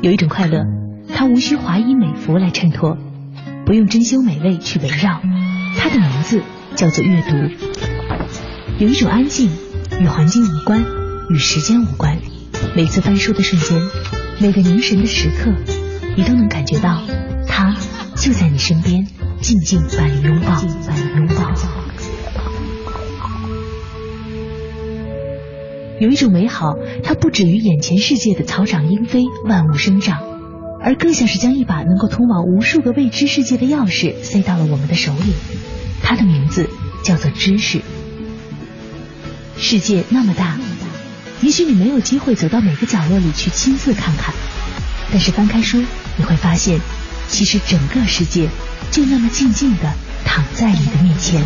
有一种快乐，它无需华衣美服来衬托，不用珍馐美味去围绕，它的名字叫做阅读。有一种安静，与环境无关，与时间无关。每次翻书的瞬间，每个凝神的时刻，你都能感觉到，它就在你身边，静静把你拥抱，把你拥抱。有一种美好，它不止于眼前世界的草长莺飞、万物生长，而更像是将一把能够通往无数个未知世界的钥匙塞到了我们的手里。它的名字叫做知识。世界那么大，也许你没有机会走到每个角落里去亲自看看，但是翻开书，你会发现，其实整个世界就那么静静的躺在你的面前。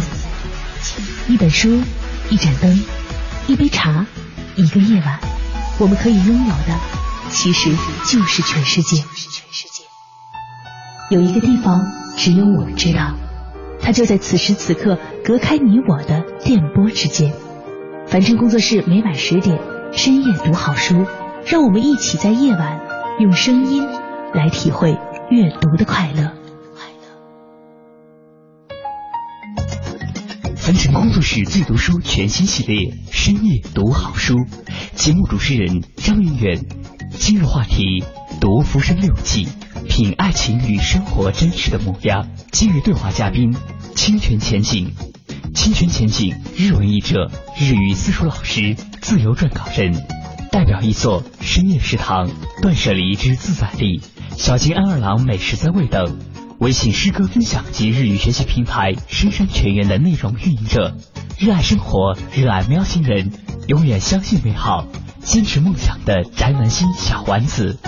一本书，一盏灯，一杯茶。一个夜晚，我们可以拥有的，其实就是全世界。有一个地方，只有我知道，它就在此时此刻，隔开你我的电波之间。凡尘工作室每晚十点，深夜读好书，让我们一起在夜晚用声音来体会阅读的快乐。凡尘工作室最读书全新系列，深夜读好书。节目主持人张云远。今日话题：读《浮生六记》，品爱情与生活真实的模样。今日对话嘉宾：清泉前景。清泉前景，日文译者，日语私塾老师，自由撰稿人，代表一所深夜食堂、断舍离之自在力、小金安二郎美食三味等。微信诗歌分享及日语学习平台深山全员的内容运营者，热爱生活，热爱喵星人，永远相信美好，坚持梦想的宅男心小丸子。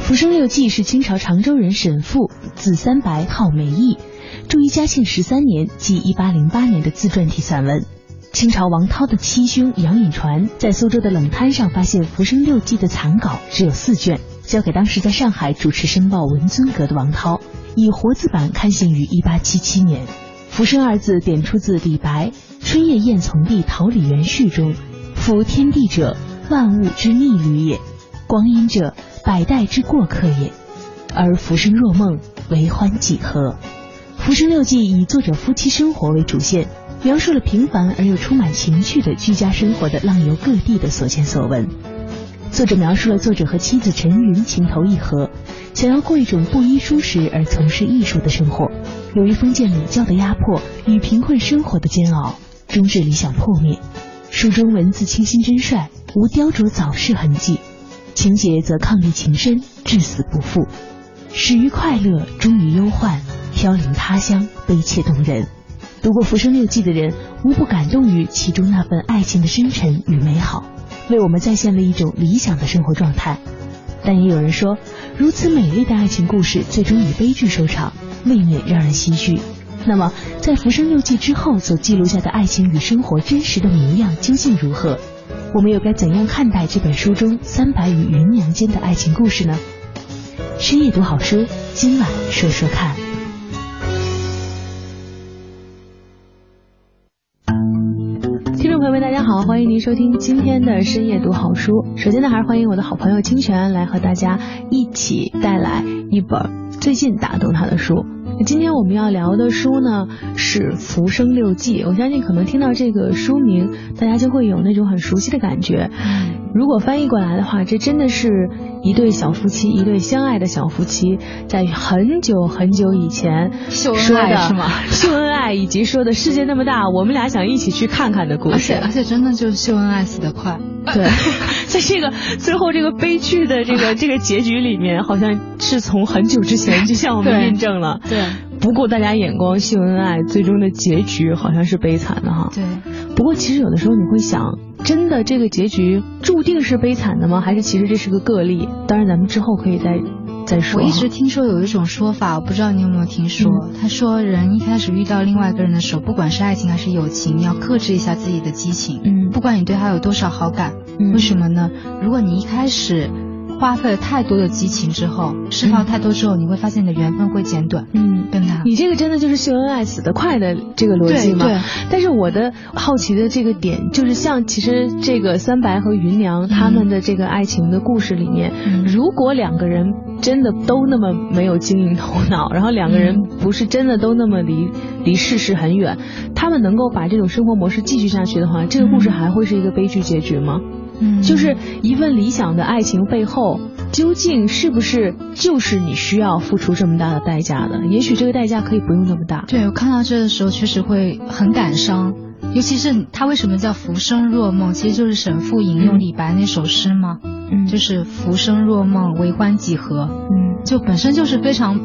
浮生六记是清朝常州人沈复，字三白，号梅义，著于嘉庆十三年，即一八零八年的自传体散文。清朝王涛的七兄杨颖传在苏州的冷滩上发现《浮生六记》的残稿，只有四卷。交给当时在上海主持《申报》文尊阁的王涛，以活字版刊行于一八七七年。浮生二字点出自李白《春夜宴从弟桃李园序》中：“夫天地者，万物之逆旅也；光阴者，百代之过客也。而浮生若梦，为欢几何？”《浮生六记》以作者夫妻生活为主线，描述了平凡而又充满情趣的居家生活的浪游各地的所见所闻。作者描述了作者和妻子陈云情投意合，想要过一种不依书识而从事艺术的生活，由于封建礼教的压迫与贫困生活的煎熬，终至理想破灭。书中文字清新真率，无雕琢早逝痕迹，情节则伉俪情深，至死不复。始于快乐，终于忧患，飘零他乡，悲切动人。读过《浮生六记》的人，无不感动于其中那份爱情的深沉与美好。为我们再现了一种理想的生活状态，但也有人说，如此美丽的爱情故事最终以悲剧收场，未免让人唏嘘。那么，在《浮生六记》之后所记录下的爱情与生活真实的模样究竟如何？我们又该怎样看待这本书中三白与芸娘间的爱情故事呢？深夜读好书，今晚说说看。好，欢迎您收听今天的深夜读好书。首先呢，还是欢迎我的好朋友清泉来和大家一起带来一本最近打动他的书。今天我们要聊的书呢是《浮生六记》，我相信可能听到这个书名，大家就会有那种很熟悉的感觉。如果翻译过来的话，这真的是一对小夫妻，一对相爱的小夫妻，在很久很久以前秀恩爱是吗？秀恩爱以及说的世界那么大，我们俩想一起去看看的故事。而且而且真的就是秀恩爱死得快。对，在这个最后这个悲剧的这个这个结局里面，好像是从很久之前就向我们印证了。对。不顾大家眼光秀恩爱，最终的结局好像是悲惨的哈。对。不过其实有的时候你会想，真的这个结局注定是悲惨的吗？还是其实这是个个例？当然咱们之后可以再再说。我一直听说有一种说法，我不知道你有没有听说。他说人一开始遇到另外一个人的时候，不管是爱情还是友情，要克制一下自己的激情。嗯。不管你对他有多少好感，为什么呢？如果你一开始。花费了太多的激情之后，释放太多之后，你会发现你的缘分会减短。嗯，跟他，你这个真的就是秀恩爱死得快的这个逻辑吗？对。但是我的好奇的这个点就是，像其实这个三白和芸娘他们的这个爱情的故事里面，如果两个人真的都那么没有经营头脑，然后两个人不是真的都那么离离世事很远，他们能够把这种生活模式继续下去的话，这个故事还会是一个悲剧结局吗？嗯，就是一份理想的爱情背后，究竟是不是就是你需要付出这么大的代价的？也许这个代价可以不用那么大。对我看到这的时候，确实会很感伤。尤其是他为什么叫浮生若梦，其实就是沈复引用李白那首诗嘛，嗯，就是浮生若梦，为欢几何？嗯，就本身就是非常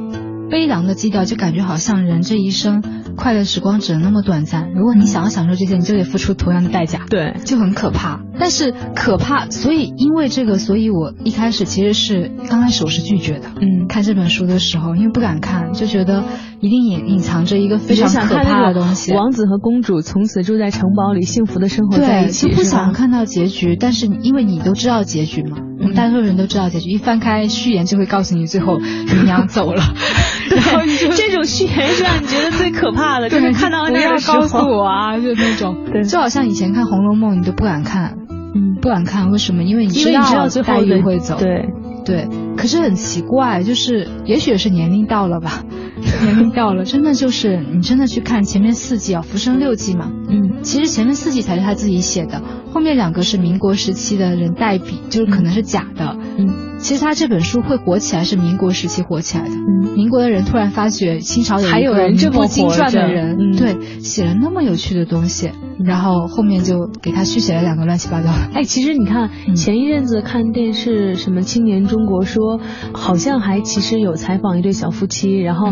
悲凉的基调，就感觉好像人这一生。快乐时光只能那么短暂，如果你想要享受这些，你就得付出同样的代价，对，就很可怕。但是可怕，所以因为这个，所以我一开始其实是刚开始我是拒绝的。嗯，看这本书的时候，因为不敢看，就觉得一定隐隐藏着一个非常可怕的东西。王子和公主从此住在城堡里，幸福的生活在一起，就不想看到结局。但是因为你都知道结局嘛，我们大多数人都知道结局，一翻开序言就会告诉你最后 芸娘走了。然后这种序言是让你觉得最可怕的，就是看到那个告诉我啊，就那种，就好像以前看《红楼梦》，你都不敢看。嗯，不敢看，为什么？因为你知道黛玉会走。对对，可是很奇怪，就是也许是年龄到了吧，年龄到了，真的就是你真的去看前面四季啊，《浮生六记》嘛。嗯，其实前面四季才是他自己写的，后面两个是民国时期的人代笔，就是可能是假的。嗯。其实他这本书会火起来，是民国时期火起来的。嗯，民国的人突然发觉清朝有一个这么精传的人，对，写了那么有趣的东西，然后后面就给他续写了两个乱七八糟。哎，其实你看前一阵子看电视，什么《青年中国》说，好像还其实有采访一对小夫妻，然后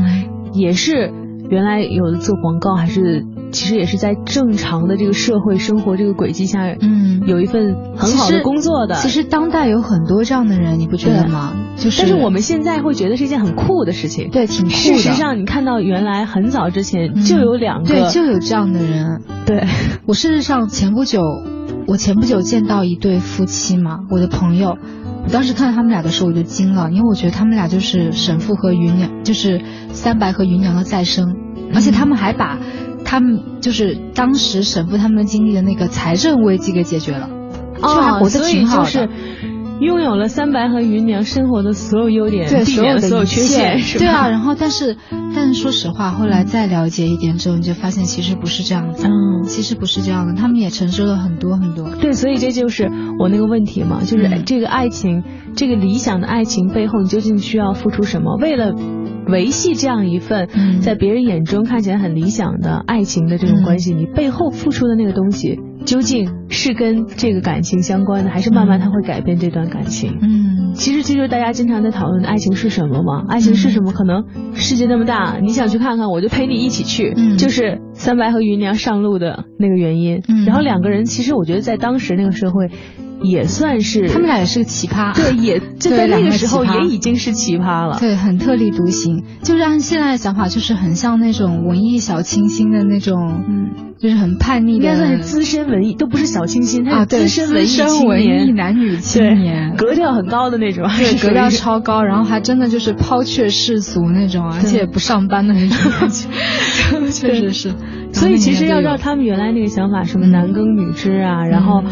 也是原来有的做广告，还是。其实也是在正常的这个社会生活这个轨迹下，嗯，有一份很好的工作的。其实当代有很多这样的人，你不觉得吗？就是，但是我们现在会觉得是一件很酷的事情。对，挺酷的。事实上，你看到原来很早之前就有两个，对，就有这样的人。对，我事实上前不久，我前不久见到一对夫妻嘛，我的朋友，我当时看到他们俩的时候我就惊了，因为我觉得他们俩就是神父和芸娘，就是三白和芸娘的再生，而且他们还把。他们就是当时沈父他们经历的那个财政危机给解决了，哦，所以就是拥有了三白和芸娘生活的所有优点，对所有的所有缺陷，对啊。然后，但是，但是说实话，后来再了解一点之后，你就发现其实不是这样子，嗯，其实不是这样的，他们也承受了很多很多。对，所以这就是我那个问题嘛，就是这个爱情，这个理想的爱情背后，你究竟需要付出什么？为了。维系这样一份在别人眼中看起来很理想的爱情的这种关系，你背后付出的那个东西，究竟是跟这个感情相关的，还是慢慢它会改变这段感情？嗯，其实这就是大家经常在讨论的爱情是什么嘛？爱情是什么？可能世界那么大，你想去看看，我就陪你一起去。嗯，就是三白和芸娘上路的那个原因。嗯，然后两个人其实我觉得在当时那个社会。也算是，他们俩也是个奇葩，对，也就在那个时候也已经是奇葩了，对，很特立独行，就是按现在的想法，就是很像那种文艺小清新的那种，嗯，就是很叛逆的，应该算是资深文艺，都不是小清新，他是资深文艺青年，男女青年，格调很高的那种，对，格调超高，然后还真的就是抛却世俗那种，而且不上班的那种感觉，确实是，所以其实要知道他们原来那个想法，什么男耕女织啊，然后。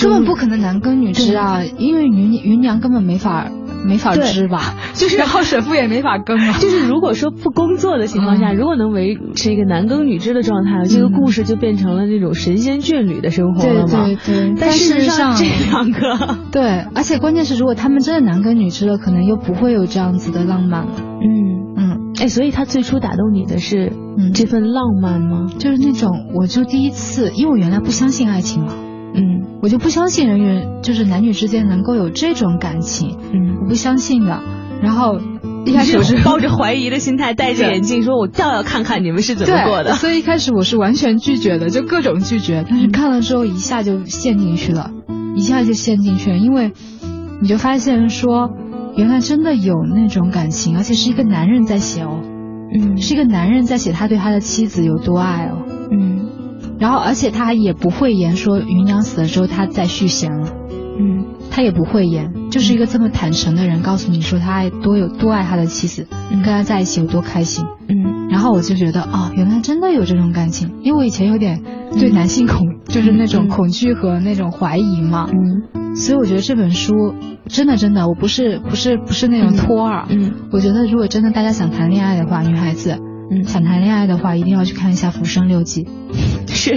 根本不可能男耕女织啊，因为芸芸娘根本没法没法织吧，就是然后沈父也没法耕啊。就是如果说不工作的情况下，如果能维持一个男耕女织的状态，这个故事就变成了那种神仙眷侣的生活了嘛。对对对。但事实上这两个，对，而且关键是如果他们真的男耕女织了，可能又不会有这样子的浪漫了。嗯嗯。哎，所以他最初打动你的是这份浪漫吗？就是那种，我就第一次，因为我原来不相信爱情嘛。嗯，我就不相信人与就是男女之间能够有这种感情，嗯，我不相信的。然后一开始我是抱着怀疑的心态，戴着眼镜说，我倒要看看你们是怎么过的。所以一开始我是完全拒绝的，就各种拒绝。但是看了之后，一下就陷进去了，一下就陷进去了，因为你就发现说，原来真的有那种感情，而且是一个男人在写哦，嗯，是一个男人在写他对他的妻子有多爱哦，嗯。然后，而且他也不会言说芸娘死了之后他再续弦了，嗯，他也不会言，就是一个这么坦诚的人，告诉你说他爱多有多爱他的妻子，跟他在一起有多开心。嗯，然后我就觉得哦，原来真的有这种感情，因为我以前有点对男性恐，就是那种恐惧和那种怀疑嘛。嗯，所以我觉得这本书真的真的，我不是不是不是那种托儿。嗯，我觉得如果真的大家想谈恋爱的话，女孩子。嗯，想谈恋爱的话，一定要去看一下《浮生六记》，是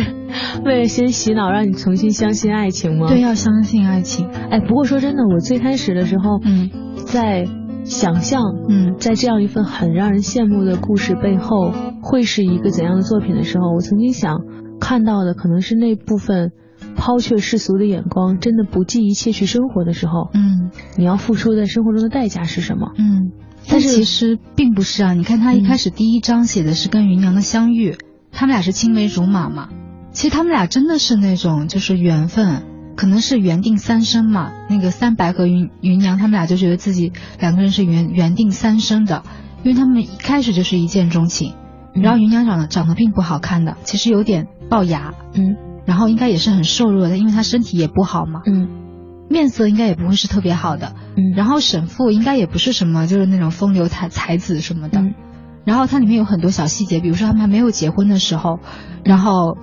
为了先洗脑，让你重新相信爱情吗？对，要相信爱情。哎，不过说真的，我最开始的时候，嗯，在想象，嗯，在这样一份很让人羡慕的故事背后，会是一个怎样的作品的时候，我曾经想看到的可能是那部分抛却世俗的眼光，真的不计一切去生活的时候，嗯，你要付出在生活中的代价是什么？嗯。但其实并不是啊，你看他一开始第一章写的是跟芸娘的相遇，他们俩是青梅竹马嘛。其实他们俩真的是那种就是缘分，可能是缘定三生嘛。那个三白和芸芸娘，他们俩就觉得自己两个人是缘缘定三生的，因为他们一开始就是一见钟情。然后芸娘长得长得并不好看的，其实有点龅牙，嗯，然后应该也是很瘦弱的，因为她身体也不好嘛，嗯，面色应该也不会是特别好的。嗯，然后沈父应该也不是什么，就是那种风流才才子什么的。嗯，然后它里面有很多小细节，比如说他们还没有结婚的时候，然后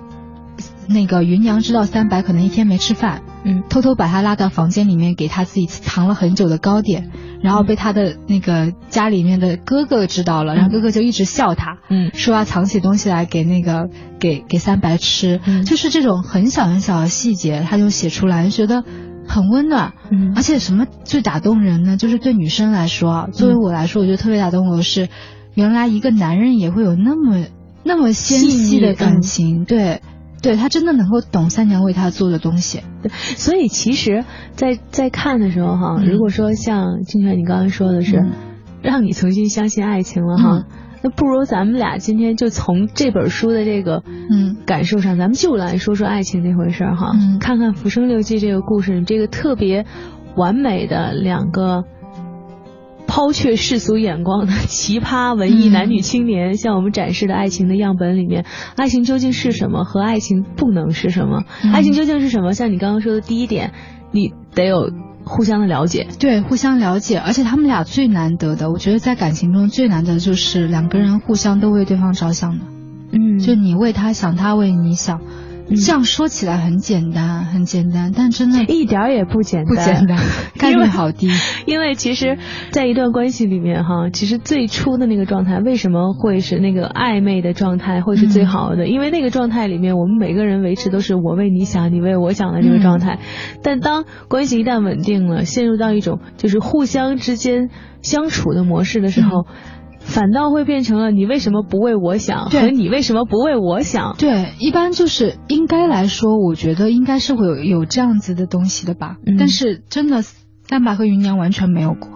那个芸娘知道三白可能一天没吃饭，嗯，偷偷把他拉到房间里面，给他自己藏了很久的糕点，然后被他的那个家里面的哥哥知道了，然后哥哥就一直笑他，嗯，说要藏起东西来给那个给给三白吃，嗯，就是这种很小很小的细节，他就写出来，就觉得。很温暖，嗯，而且什么最打动人呢？就是对女生来说，作为我来说，我觉得特别打动我的是，原来一个男人也会有那么那么纤细的感情，对，对他真的能够懂三娘为他做的东西。对所以其实，在在看的时候哈，如果说像金泉你刚刚说的是，让你重新相信爱情了哈。那不如咱们俩今天就从这本书的这个嗯感受上，咱们就来说说爱情这回事儿哈。嗯，看看《浮生六记》这个故事，这个特别完美的两个抛却世俗眼光的奇葩文艺男女青年，向我们展示的爱情的样本里面，爱情究竟是什么？和爱情不能是什么？爱情究竟是什么？像你刚刚说的第一点，你得有。互相的了解，对，互相了解，而且他们俩最难得的，我觉得在感情中最难得的就是两个人互相都为对方着想的，嗯，就你为他想，他为你想，这样说起来很简单，很简单，但真的一点也不简单，不简单，概率好低。因为其实，在一段关系里面哈，其实最初的那个状态，为什么会是那个暧昧的状态会是最好的？因为那个状态里面，我们每个人维持都是我为你想，你为我想的这个状态。但当关系一旦稳定了，陷入到一种就是互相之间相处的模式的时候。反倒会变成了你为什么不为我想和你为什么不为我想？对，一般就是应该来说，我觉得应该是会有有这样子的东西的吧。嗯、但是真的，三白和芸娘完全没有过。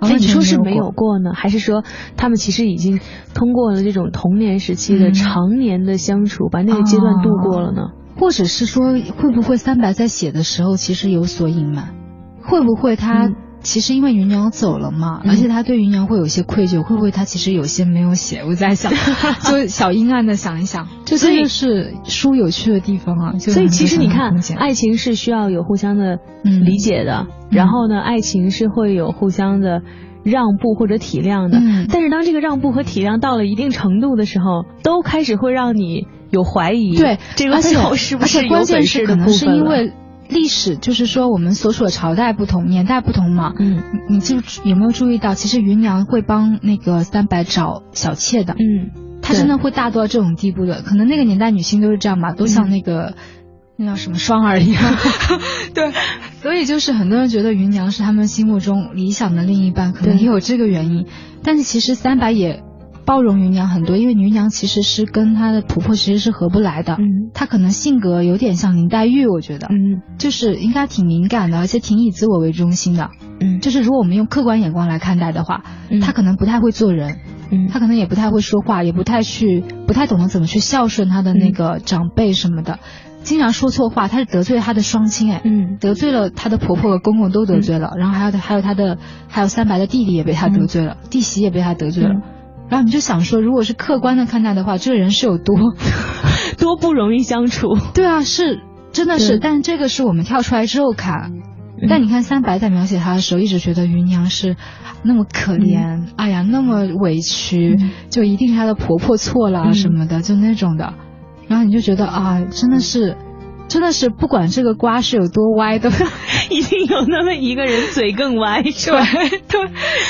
哎，你说是没有过呢，还是说他们其实已经通过了这种童年时期的常年的相处，把那个阶段度过了呢？或者是说，会不会三白在写的时候其实有所隐瞒？会不会他？其实因为芸娘走了嘛，而且他对芸娘会有些愧疚，会不会他其实有些没有写？我在想，就小阴暗的想一想，这就是书有趣的地方啊。所以其实你看，爱情是需要有互相的理解的，然后呢，爱情是会有互相的让步或者体谅的。但是当这个让步和体谅到了一定程度的时候，都开始会让你有怀疑。对，这个背后是不是关键是可能是因为。历史就是说，我们所处的朝代不同，年代不同嘛。嗯，你就有没有注意到，其实芸娘会帮那个三白找小妾的。嗯，她真的会大到这种地步的。可能那个年代女性都是这样吧，都像那个那叫什么双儿一样。对，所以就是很多人觉得芸娘是他们心目中理想的另一半，可能也有这个原因。但是其实三白也。包容芸娘很多，因为芸娘其实是跟她的婆婆其实是合不来的。嗯，她可能性格有点像林黛玉，我觉得，嗯，就是应该挺敏感的，而且挺以自我为中心的。嗯，就是如果我们用客观眼光来看待的话，她可能不太会做人，嗯，她可能也不太会说话，也不太去，不太懂得怎么去孝顺她的那个长辈什么的，经常说错话，她是得罪了她的双亲，哎，嗯，得罪了她的婆婆和公公都得罪了，然后还有还有她的还有三白的弟弟也被她得罪了，弟媳也被她得罪了。然后你就想说，如果是客观的看待的话，这个人是有多 多不容易相处？对啊，是真的是，但这个是我们跳出来之后看，但你看三白在描写他的时候，一直觉得芸娘是那么可怜，哎呀，那么委屈，就一定是她的婆婆错了什么的，就那种的。然后你就觉得啊，真的是。真的是不管这个瓜是有多歪，都 一定有那么一个人嘴更歪，是吧？对，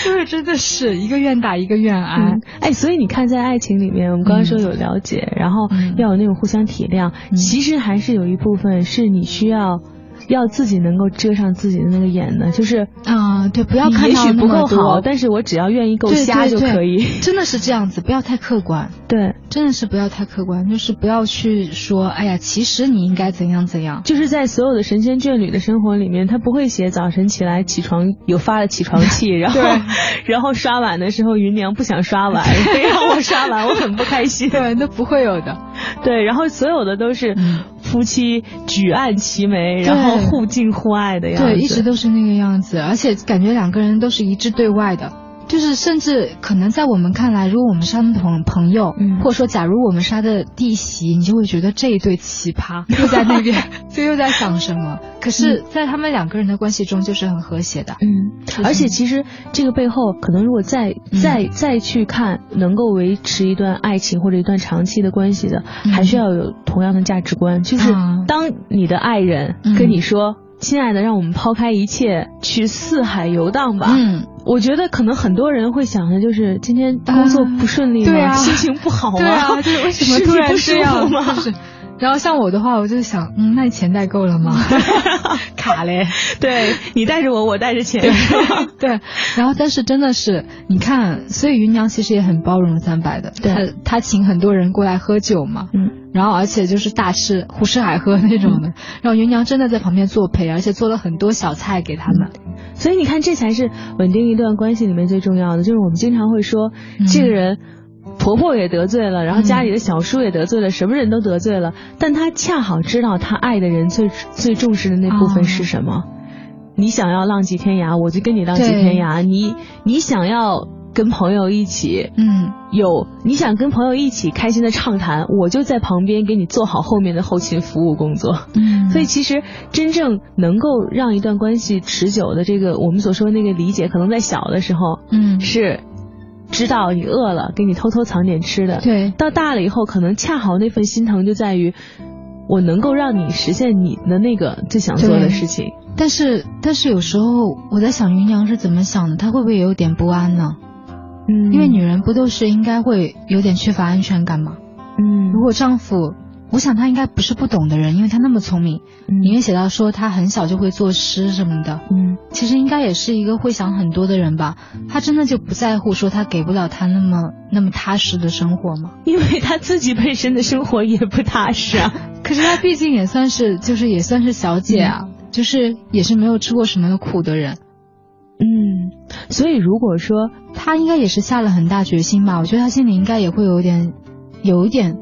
就是真的是一个愿打一个愿挨。哎，所以你看，在爱情里面，我们刚刚说有了解，然后要有那种互相体谅，其实还是有一部分是你需要。要自己能够遮上自己的那个眼呢，就是啊，对，不要看到也许不够好，但是我只要愿意够瞎就可以。真的是这样子，不要太客观。对，真的是不要太客观，就是不要去说，哎呀，其实你应该怎样怎样。就是在所有的神仙眷侣的生活里面，他不会写早晨起来起床有发了起床气，然后 然后刷碗的时候芸娘不想刷碗，非让我刷碗，我很不开心。对，那不会有的。对，然后所有的都是。夫妻举案齐眉，然后互敬互爱的样子，对，一直都是那个样子，而且感觉两个人都是一致对外的。就是甚至可能在我们看来，如果我们是他们朋朋友，或者说假如我们是他的弟媳，你就会觉得这一对奇葩 又在那边，就又在想什么。可是，在他们两个人的关系中，就是很和谐的。嗯，而且其实这个背后，可能如果再再再去看，能够维持一段爱情或者一段长期的关系的，还需要有同样的价值观。就是当你的爱人跟你说。亲爱的，让我们抛开一切，去四海游荡吧。嗯，我觉得可能很多人会想的就是，今天工作不顺利吗？心情不好吗？对啊，就是为什么 突然这样吗？然后像我的话，我就想，嗯，那你钱带够了吗？卡嘞，对你带着我，我带着钱。对，然后但是真的是，你看，所以芸娘其实也很包容三白的，她她请很多人过来喝酒嘛，嗯，然后而且就是大吃胡吃海喝那种的，然后芸娘真的在旁边作陪，而且做了很多小菜给他们，所以你看，这才是稳定一段关系里面最重要的，就是我们经常会说，这个人。婆婆也得罪了，然后家里的小叔也得罪了，什么人都得罪了，但他恰好知道他爱的人最最重视的那部分是什么。你想要浪迹天涯，我就跟你浪迹天涯。你你想要跟朋友一起，嗯，有你想跟朋友一起开心的畅谈，我就在旁边给你做好后面的后勤服务工作。嗯，所以其实真正能够让一段关系持久的这个，我们所说的那个理解，可能在小的时候，嗯，是。知道你饿了，给你偷偷藏点吃的。对，到大了以后，可能恰好那份心疼就在于，我能够让你实现你的那个最想做的事情。但是，但是有时候我在想，云娘是怎么想的？她会不会也有点不安呢？嗯，因为女人不都是应该会有点缺乏安全感吗？嗯，如果丈夫。我想他应该不是不懂的人，因为他那么聪明。里面写到说他很小就会作诗什么的。嗯，其实应该也是一个会想很多的人吧。他真的就不在乎说他给不了他那么那么踏实的生活吗？因为他自己本身的生活也不踏实啊。可是他毕竟也算是就是也算是小姐啊，就是也是没有吃过什么苦的人。嗯，所以如果说他应该也是下了很大决心吧，我觉得他心里应该也会有点有一点。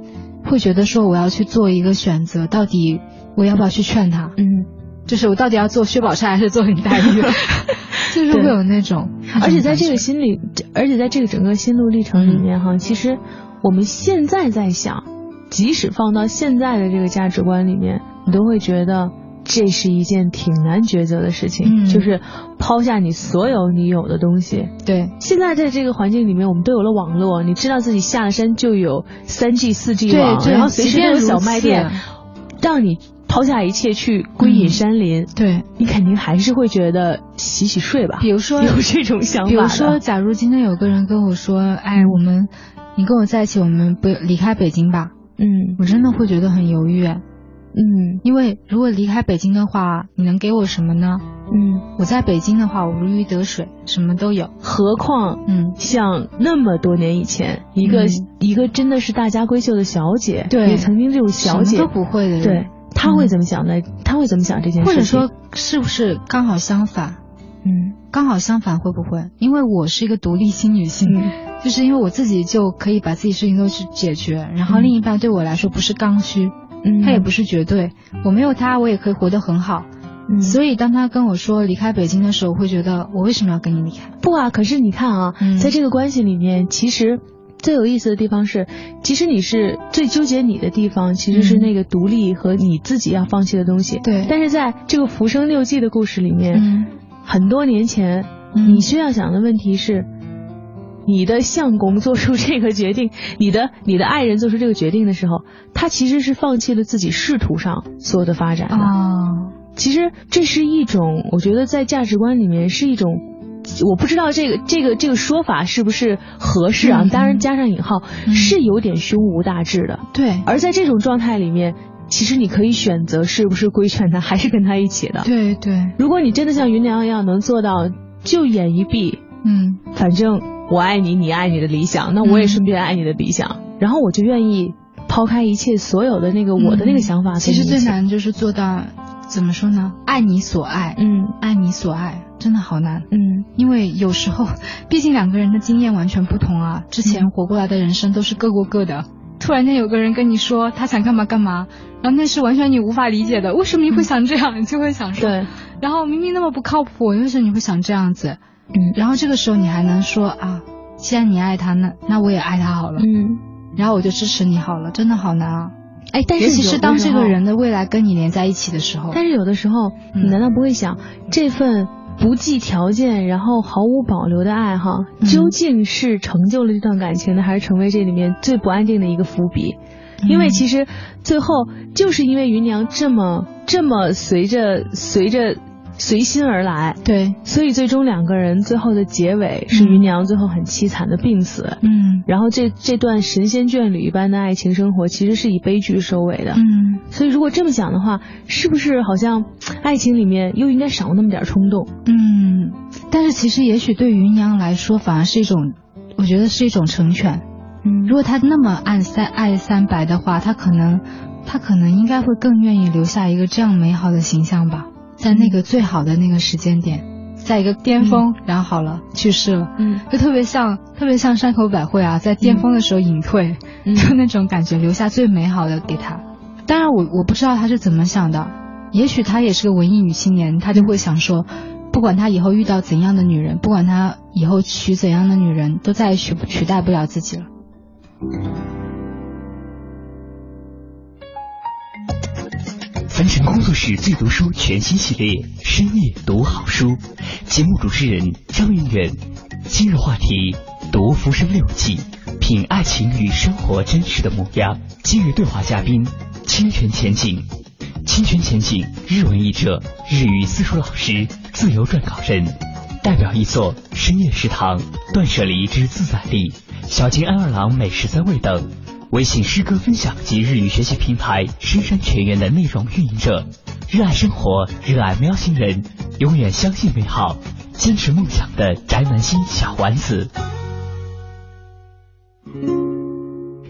会觉得说我要去做一个选择，到底我要不要去劝他？嗯，就是我到底要做薛宝钗还是做林黛玉？就是会有那种，而且在这个心理，而且在这个整个心路历程里面哈，其实我们现在在想，即使放到现在的这个价值观里面，你都会觉得。这是一件挺难抉择的事情，就是抛下你所有你有的东西。对，现在在这个环境里面，我们都有了网络，你知道自己下了山就有三 G、四 G 网，然后随时都有小卖店，让你抛下一切去归隐山林。对，你肯定还是会觉得洗洗睡吧。比如说有这种想法。比如说，假如今天有个人跟我说：“哎，我们，你跟我在一起，我们不离开北京吧？”嗯，我真的会觉得很犹豫。嗯，因为如果离开北京的话，你能给我什么呢？嗯，我在北京的话，我如鱼得水，什么都有。何况，嗯，像那么多年以前，一个一个真的是大家闺秀的小姐，对，也曾经这种小姐都不会的人，对，他会怎么想呢？他会怎么想这件事？或者说，是不是刚好相反？嗯，刚好相反会不会？因为我是一个独立新女性，就是因为我自己就可以把自己事情都去解决，然后另一半对我来说不是刚需。嗯，他也不是绝对，我没有他，我也可以活得很好。嗯，所以当他跟我说离开北京的时候，我会觉得我为什么要跟你离开？不啊，可是你看啊，在这个关系里面，其实最有意思的地方是，其实你是最纠结你的地方，其实是那个独立和你自己要放弃的东西。对。但是在这个《浮生六记》的故事里面，很多年前，你需要想的问题是，你的相公做出这个决定，你的你的爱人做出这个决定的时候，他其实是放弃了自己仕途上所有的发展的。啊，其实这是一种，我觉得在价值观里面是一种。我不知道这个这个这个说法是不是合适啊？当然加上引号，是有点胸无大志的。对。而在这种状态里面，其实你可以选择是不是规劝他，还是跟他一起的。对对。如果你真的像云娘一样能做到就眼一闭，嗯，反正我爱你，你爱你的理想，那我也顺便爱你的理想，然后我就愿意抛开一切所有的那个我的那个想法。其实最难就是做到。怎么说呢？爱你所爱，嗯，爱你所爱，真的好难，嗯，因为有时候，毕竟两个人的经验完全不同啊，之前活过来的人生都是各过各的，突然间有个人跟你说他想干嘛干嘛，然后那是完全你无法理解的，为什么你会想这样？你就会想说，对，然后明明那么不靠谱，为什么你会想这样子？嗯，然后这个时候你还能说啊，既然你爱他，那那我也爱他好了，嗯，然后我就支持你好了，真的好难啊。哎，但是尤其是当这个人的未来跟你连在一起的时候，但是有的时候，你难道不会想，这份不计条件，然后毫无保留的爱，哈，究竟是成就了这段感情呢，还是成为这里面最不安定的一个伏笔？因为其实最后就是因为芸娘这么这么随着随着。随心而来，对，所以最终两个人最后的结尾是芸娘最后很凄惨的病死，嗯，然后这这段神仙眷侣一般的爱情生活其实是以悲剧收尾的，嗯，所以如果这么想的话，是不是好像 爱情里面又应该少那么点冲动？嗯，但是其实也许对芸娘来说反而是一种，我觉得是一种成全，嗯，如果他那么爱三爱三白的话，他可能他可能应该会更愿意留下一个这样美好的形象吧。在那个最好的那个时间点，在一个巅峰，然后好了去世了，嗯，就特别像特别像山口百惠啊，在巅峰的时候隐退，就那种感觉，留下最美好的给他。当然，我我不知道他是怎么想的，也许他也是个文艺女青年，他就会想说，不管他以后遇到怎样的女人，不管他以后娶怎样的女人，都再也取取代不了自己了。凡尘工作室最读书全新系列深夜读好书，节目主持人张云远。今日话题：读《浮生六记》，品爱情与生活真实的模样。今日对话嘉宾：清泉前景。清泉前景，日文译者，日语私塾老师，自由撰稿人，代表一作《深夜食堂》《断舍离之自在力》《小金安二郎美食三味》等。微信诗歌分享及日语学习平台深山全员的内容运营者，热爱生活，热爱喵星人，永远相信美好，坚持梦想的宅男心小丸子。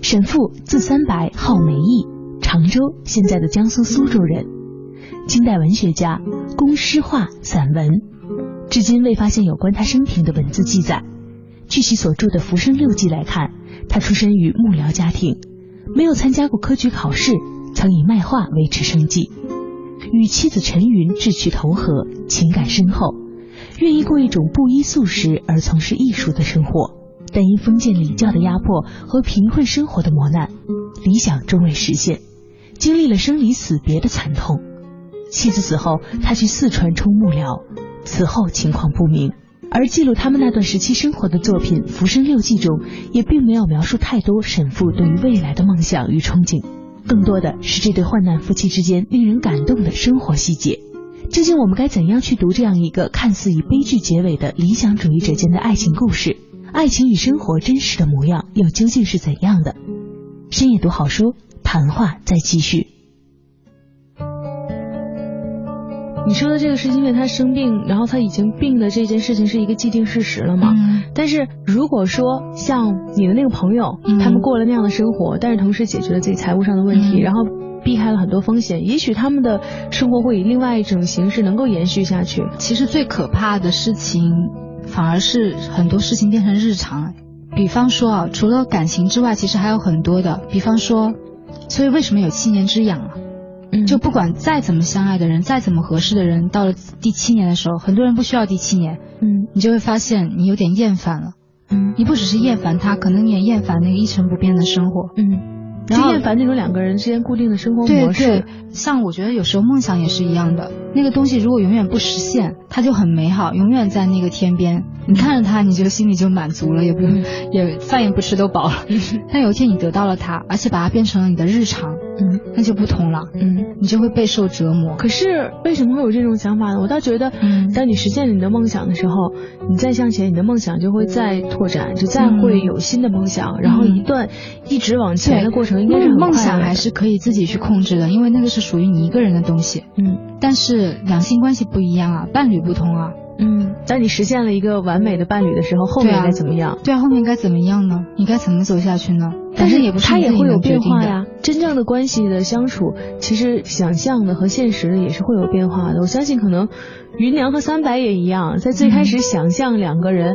沈复，字三白，号梅义，常州（现在的江苏苏州）人，清代文学家，工诗画散文，至今未发现有关他生平的文字记载。据其所著的《浮生六记》来看。他出身于幕僚家庭，没有参加过科举考试，曾以卖画维持生计。与妻子陈云志趣投合，情感深厚，愿意过一种不依素食而从事艺术的生活。但因封建礼教的压迫和贫困生活的磨难，理想终未实现，经历了生离死别的惨痛。妻子死后，他去四川充幕僚，此后情况不明。而记录他们那段时期生活的作品《浮生六记》中，也并没有描述太多沈复对于未来的梦想与憧憬，更多的是这对患难夫妻之间令人感动的生活细节。究竟我们该怎样去读这样一个看似以悲剧结尾的理想主义者间的爱情故事？爱情与生活真实的模样又究竟是怎样的？深夜读好书，谈话再继续。你说的这个是因为他生病，然后他已经病的这件事情是一个既定事实了嘛？嗯。但是如果说像你的那个朋友，他们过了那样的生活，但是同时解决了自己财务上的问题，然后避开了很多风险，也许他们的生活会以另外一种形式能够延续下去。其实最可怕的事情，反而是很多事情变成日常。比方说啊，除了感情之外，其实还有很多的。比方说，所以为什么有七年之痒啊？就不管再怎么相爱的人，再怎么合适的人，到了第七年的时候，很多人不需要第七年，嗯，你就会发现你有点厌烦了，嗯，你不只是厌烦他，可能你也厌烦那个一成不变的生活。嗯。就厌烦那种两个人之间固定的生活模式。对对，像我觉得有时候梦想也是一样的，那个东西如果永远不实现，它就很美好，永远在那个天边，你看着它，你就心里就满足了，也不用也饭也不吃都饱了。但有一天你得到了它，而且把它变成了你的日常。嗯，那就不同了。嗯，你就会备受折磨。可是为什么会有这种想法呢？我倒觉得，当你实现了你的梦想的时候，你再向前，你的梦想就会再拓展，就再会有新的梦想，然后一段一直往前的过程，应该是梦想还是可以自己去控制的，因为那个是属于你一个人的东西。嗯，但是两性关系不一样啊，伴侣不同啊。嗯，当你实现了一个完美的伴侣的时候，后面该怎么样？对啊，后面该怎么样呢？你该怎么走下去呢？但是也不是他也会有变化呀。真正的关系的相处，其实想象的和现实的也是会有变化的。我相信可能云娘和三白也一样，在最开始想象两个人。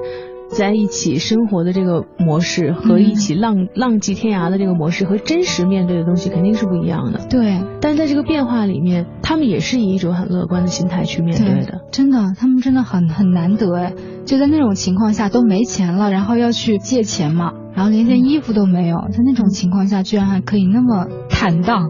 在一起生活的这个模式和一起浪浪迹天涯的这个模式和真实面对的东西肯定是不一样的。对，但是在这个变化里面，他们也是以一种很乐观的心态去面对的。真的，他们真的很很难得哎！就在那种情况下都没钱了，然后要去借钱嘛，然后连件衣服都没有，在那种情况下居然还可以那么坦荡。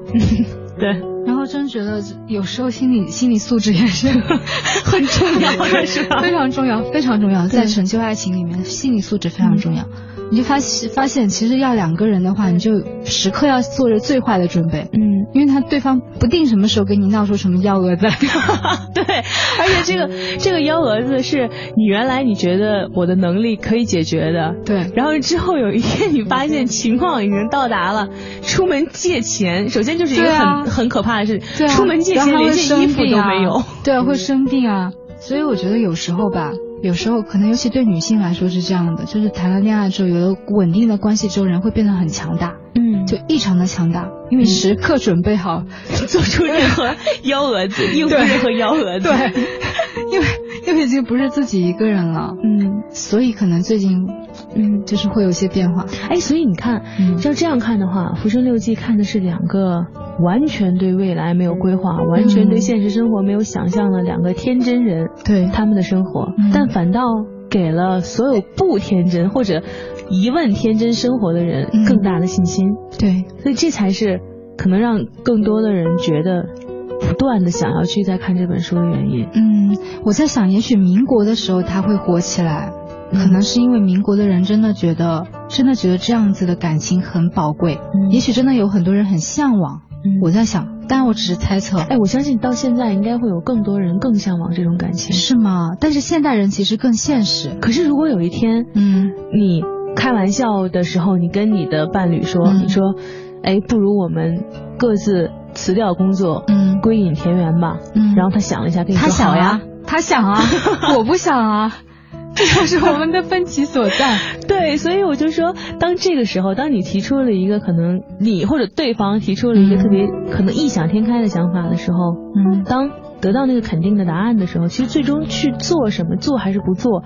对。然后真觉得有时候心理心理素质也是 很重要 的，是吧？非常重要，非常重要，在成就爱情里面，心理素质非常重要。你就发现发现，其实要两个人的话，你就时刻要做着最坏的准备。嗯，因为他对方不定什么时候给你闹出什么幺蛾子。对，而且这个 这个幺蛾子是你原来你觉得我的能力可以解决的。对。然后之后有一天你发现情况已经到达了，出门借钱，首先就是一个很很可怕的事。对啊出门借钱连件衣服都没有。对，啊会生病啊。所以我觉得有时候吧。有时候可能，尤其对女性来说是这样的，就是谈了恋爱之后，有了稳定的关系之后，人会变得很强大，嗯，就异常的强大，因为时刻准备好做出任何幺蛾子，应付任何幺蛾子，对，因为因为已经不是自己一个人了，嗯，所以可能最近，嗯，就是会有些变化，哎，所以你看，要这样看的话，《浮生六记》看的是两个。完全对未来没有规划，完全对现实生活没有想象的两个天真人，对。他们的生活，但反倒给了所有不天真或者疑问天真生活的人更大的信心。对，所以这才是可能让更多的人觉得不断的想要去再看这本书的原因。嗯，我在想，也许民国的时候他会火起来，可能是因为民国的人真的觉得，真的觉得这样子的感情很宝贵，嗯也许真的有很多人很向往。嗯我在想，当然我只是猜测。哎，我相信到现在应该会有更多人更向往这种感情，是吗？但是现代人其实更现实。可是如果有一天，嗯，你开玩笑的时候，你跟你的伴侣说，你说，哎，不如我们各自辞掉工作，嗯，归隐田园吧。嗯，然后他想了一下，跟你说好呀，他想啊，我不想啊。这就是我们的分歧所在。对，所以我就说，当这个时候，当你提出了一个可能你或者对方提出了一个特别可能异想天开的想法的时候，嗯，当得到那个肯定的答案的时候，其实最终去做什么，做还是不做。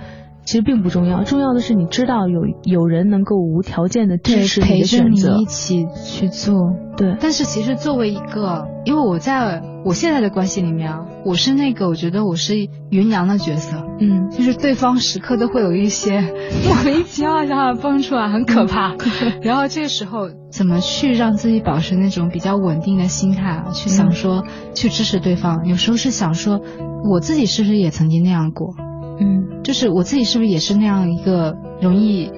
其实并不重要，重要的是你知道有有人能够无条件的支持你的选择，一起去做。对，但是其实作为一个，因为我在我现在的关系里面啊，我是那个我觉得我是云娘的角色，嗯，就是对方时刻都会有一些莫名其妙的想法蹦出来，很可怕。然后这个时候怎么去让自己保持那种比较稳定的心态啊？去想说去支持对方，有时候是想说我自己是不是也曾经那样过。嗯，就是我自己是不是也是那样一个容易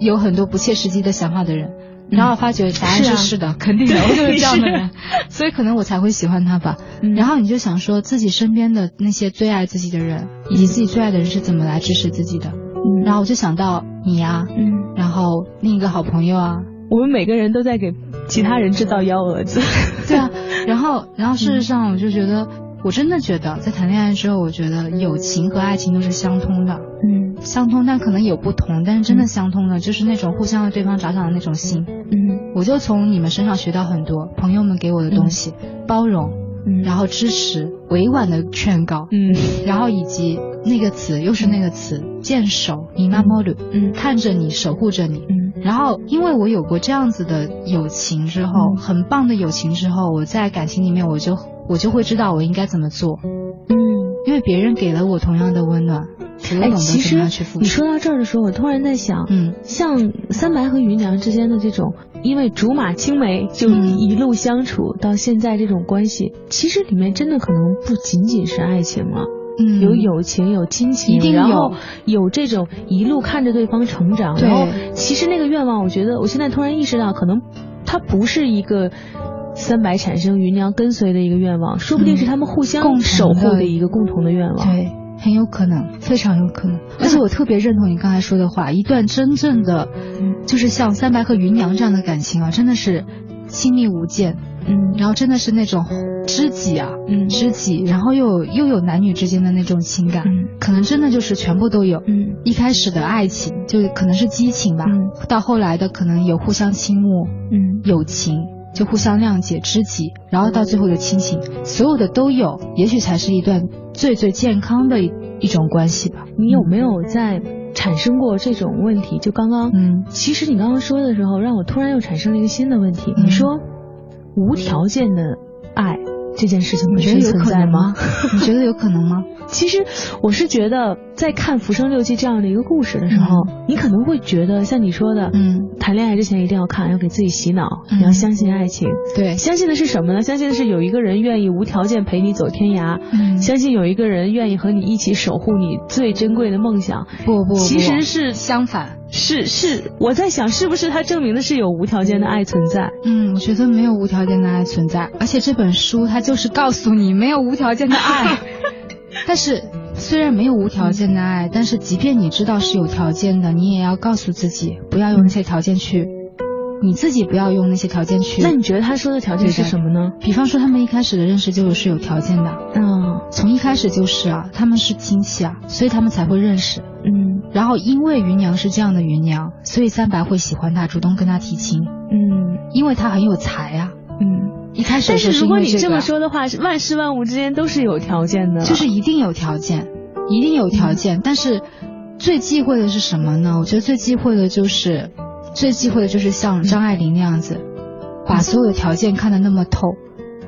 有很多不切实际的想法的人？然后发觉答案是是的，肯定的，我就是这样的人，所以可能我才会喜欢他吧。然后你就想说自己身边的那些最爱自己的人，以及自己最爱的人是怎么来支持自己的？嗯，然后我就想到你呀，嗯，然后另一个好朋友啊，我们每个人都在给其他人制造幺蛾子。对啊，然后然后事实上我就觉得。我真的觉得，在谈恋爱之后，我觉得友情和爱情都是相通的。嗯，相通，但可能有不同，但是真的相通的，就是那种互相为对方着想的那种心。嗯，我就从你们身上学到很多朋友们给我的东西，包容，嗯，然后支持，委婉的劝告，嗯，然后以及那个词又是那个词，坚守，你妈妈的，嗯，看着你，守护着你，嗯，然后因为我有过这样子的友情之后，很棒的友情之后，我在感情里面我就。我就会知道我应该怎么做，嗯，因为别人给了我同样的温暖，哎，其实你说到这儿的时候，我突然在想，嗯，像三白和芸娘之间的这种，因为竹马青梅就一路相处到现在这种关系，其实里面真的可能不仅仅是爱情了。嗯，有友情，有亲情，一定有，有这种一路看着对方成长。然后，其实那个愿望，我觉得我现在突然意识到，可能它不是一个三白产生芸娘跟随的一个愿望，说不定是他们互相守护的一个共同的愿望。对，很有可能，非常有可能。而且我特别认同你刚才说的话，一段真正的，就是像三白和芸娘这样的感情啊，真的是亲密无间。嗯，然后真的是那种知己啊，嗯，知己，然后又又有男女之间的那种情感，可能真的就是全部都有。嗯，一开始的爱情就可能是激情吧，到后来的可能有互相倾慕，嗯，友情就互相谅解，知己，然后到最后的亲情，所有的都有，也许才是一段最最健康的一一种关系吧。你有没有在产生过这种问题？就刚刚，嗯，其实你刚刚说的时候，让我突然又产生了一个新的问题。你说。无条件的爱这件事情本身存在吗？你觉得有可能吗？其实我是觉得，在看《浮生六记》这样的一个故事的时候，你可能会觉得，像你说的，嗯，谈恋爱之前一定要看，要给自己洗脑，你要相信爱情。对，相信的是什么呢？相信的是有一个人愿意无条件陪你走天涯，相信有一个人愿意和你一起守护你最珍贵的梦想。不不，其实是相反。是是，我在想，是不是它证明的是有无条件的爱存在？嗯，我觉得没有无条件的爱存在，而且这本书它就是告诉你没有无条件的爱。但是虽然没有无条件的爱，但是即便你知道是有条件的，你也要告诉自己不要用那些条件去，你自己不要用那些条件去。那你觉得他说的条件是什么呢？比方说他们一开始的认识就是有条件的，嗯，从一开始就是啊，他们是亲戚啊，所以他们才会认识，嗯。然后，因为芸娘是这样的芸娘，所以三白会喜欢她，主动跟她提亲。嗯，因为她很有才啊。嗯，一开始但是如果你这么说的话，万事万物之间都是有条件的，就是一定有条件，一定有条件。但是最忌讳的是什么呢？我觉得最忌讳的就是，最忌讳的就是像张爱玲那样子，把所有的条件看得那么透，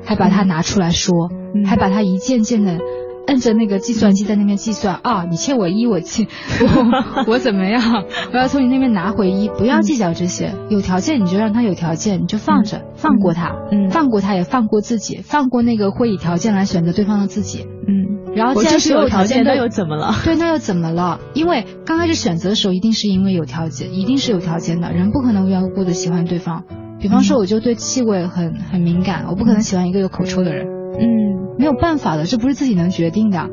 还把它拿出来说，还把它一件件的。摁着那个计算机在那边计算啊，你欠我一，我欠我我怎么样？我要从你那边拿回一，不要计较这些。有条件你就让他有条件，你就放着，放过他，嗯，放过他也放过自己，放过那个会以条件来选择对方的自己，嗯。然后既然是有条件，那又怎么了？对，那又怎么了？因为刚开始选择的时候，一定是因为有条件，一定是有条件的。人不可能无缘无故的喜欢对方。比方说，我就对气味很很敏感，我不可能喜欢一个有口臭的人。嗯，没有办法的，这不是自己能决定的，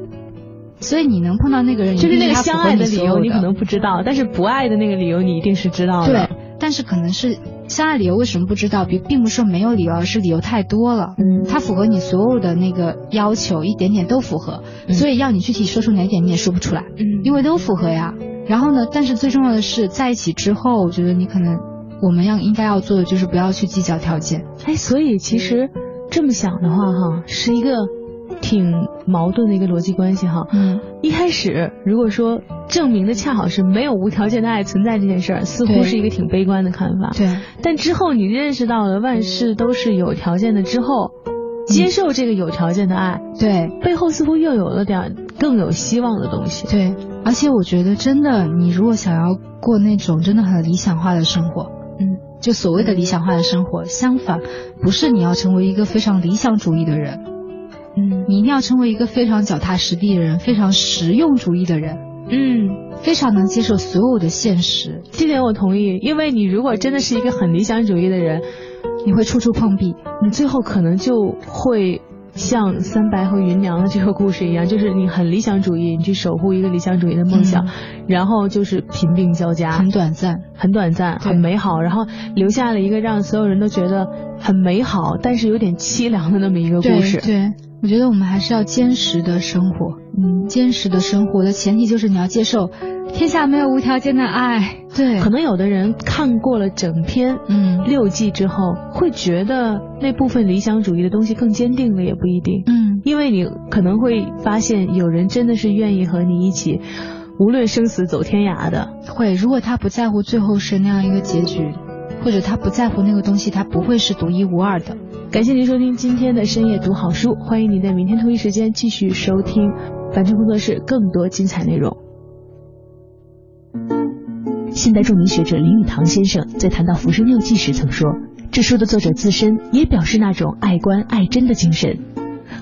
所以你能碰到那个人，就是那个相爱的理由，你可能不知道，但是不爱的那个理由，你一定是知道的。对，但是可能是相爱理由为什么不知道，并并不是说没有理由，而是理由太多了。嗯，它符合你所有的那个要求，一点点都符合，所以要你具体说出哪点，你也说不出来。嗯，因为都符合呀。然后呢，但是最重要的是在一起之后，我觉得你可能我们要应该要做的就是不要去计较条件。哎，所以其实。这么想的话，哈，是一个挺矛盾的一个逻辑关系，哈。嗯。一开始，如果说证明的恰好是没有无条件的爱存在这件事儿，似乎是一个挺悲观的看法。对。但之后你认识到了万事都是有条件的之后，接受这个有条件的爱，对，背后似乎又有了点更有希望的东西。对。而且我觉得，真的，你如果想要过那种真的很理想化的生活。就所谓的理想化的生活，相反，不是你要成为一个非常理想主义的人，嗯，你一定要成为一个非常脚踏实地的人，非常实用主义的人，嗯，非常能接受所有的现实。这点我同意，因为你如果真的是一个很理想主义的人，你会处处碰壁，你最后可能就会。像三白和芸娘的这个故事一样，就是你很理想主义，你去守护一个理想主义的梦想，然后就是贫病交加，很短暂，很短暂，很美好，然后留下了一个让所有人都觉得很美好，但是有点凄凉的那么一个故事。对，我觉得我们还是要坚实的生活。嗯，坚实的生活的前提就是你要接受。天下没有无条件的爱，对，可能有的人看过了整篇嗯。六季之后，会觉得那部分理想主义的东西更坚定了，也不一定，嗯，因为你可能会发现有人真的是愿意和你一起，无论生死走天涯的，会，如果他不在乎最后是那样一个结局，或者他不在乎那个东西，他不会是独一无二的。感谢您收听今天的深夜读好书，欢迎您在明天同一时间继续收听凡尘工作室更多精彩内容。现代著名学者林语堂先生在谈到《浮生六记》时曾说，这书的作者自身也表示那种爱观爱真的精神，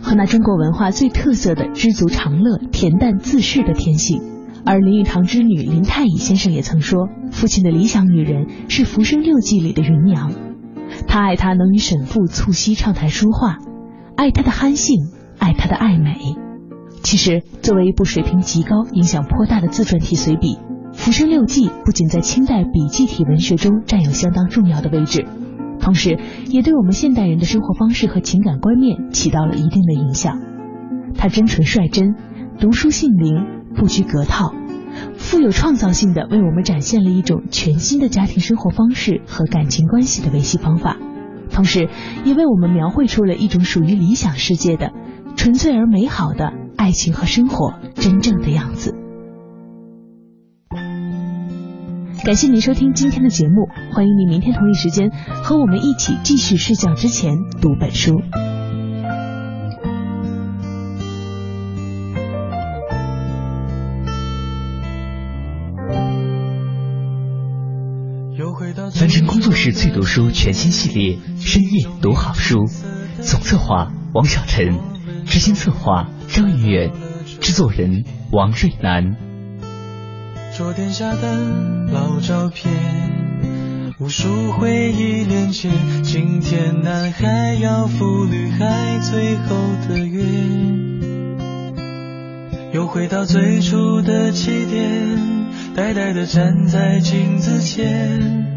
和那中国文化最特色的知足常乐、恬淡自适的天性。而林语堂之女林太乙先生也曾说，父亲的理想女人是《浮生六记》里的芸娘，他爱她能与沈复促膝畅谈书画，爱她的憨性，爱她的爱美。其实，作为一部水平极高、影响颇大的自传体随笔，《浮生六记》不仅在清代笔记体文学中占有相当重要的位置，同时也对我们现代人的生活方式和情感观念起到了一定的影响。他真纯率真，读书性灵，不拘格套，富有创造性的为我们展现了一种全新的家庭生活方式和感情关系的维系方法，同时也为我们描绘出了一种属于理想世界的纯粹而美好的。爱情和生活真正的样子。感谢您收听今天的节目，欢迎您明天同一时间和我们一起继续睡觉之前读本书。最读书全新系列，深夜读好书，总策划王小晨，执行策划。张云远，制作人王瑞南。桌垫下的老照片，无数回忆连接。今天男孩要赴女孩最后的约，又回到最初的起点，呆呆地站在镜子前，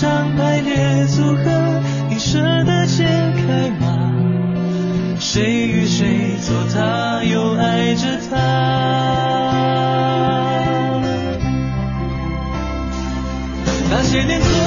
上排列组合，你舍得解开吗？谁与谁做他，又爱着他？那些年错。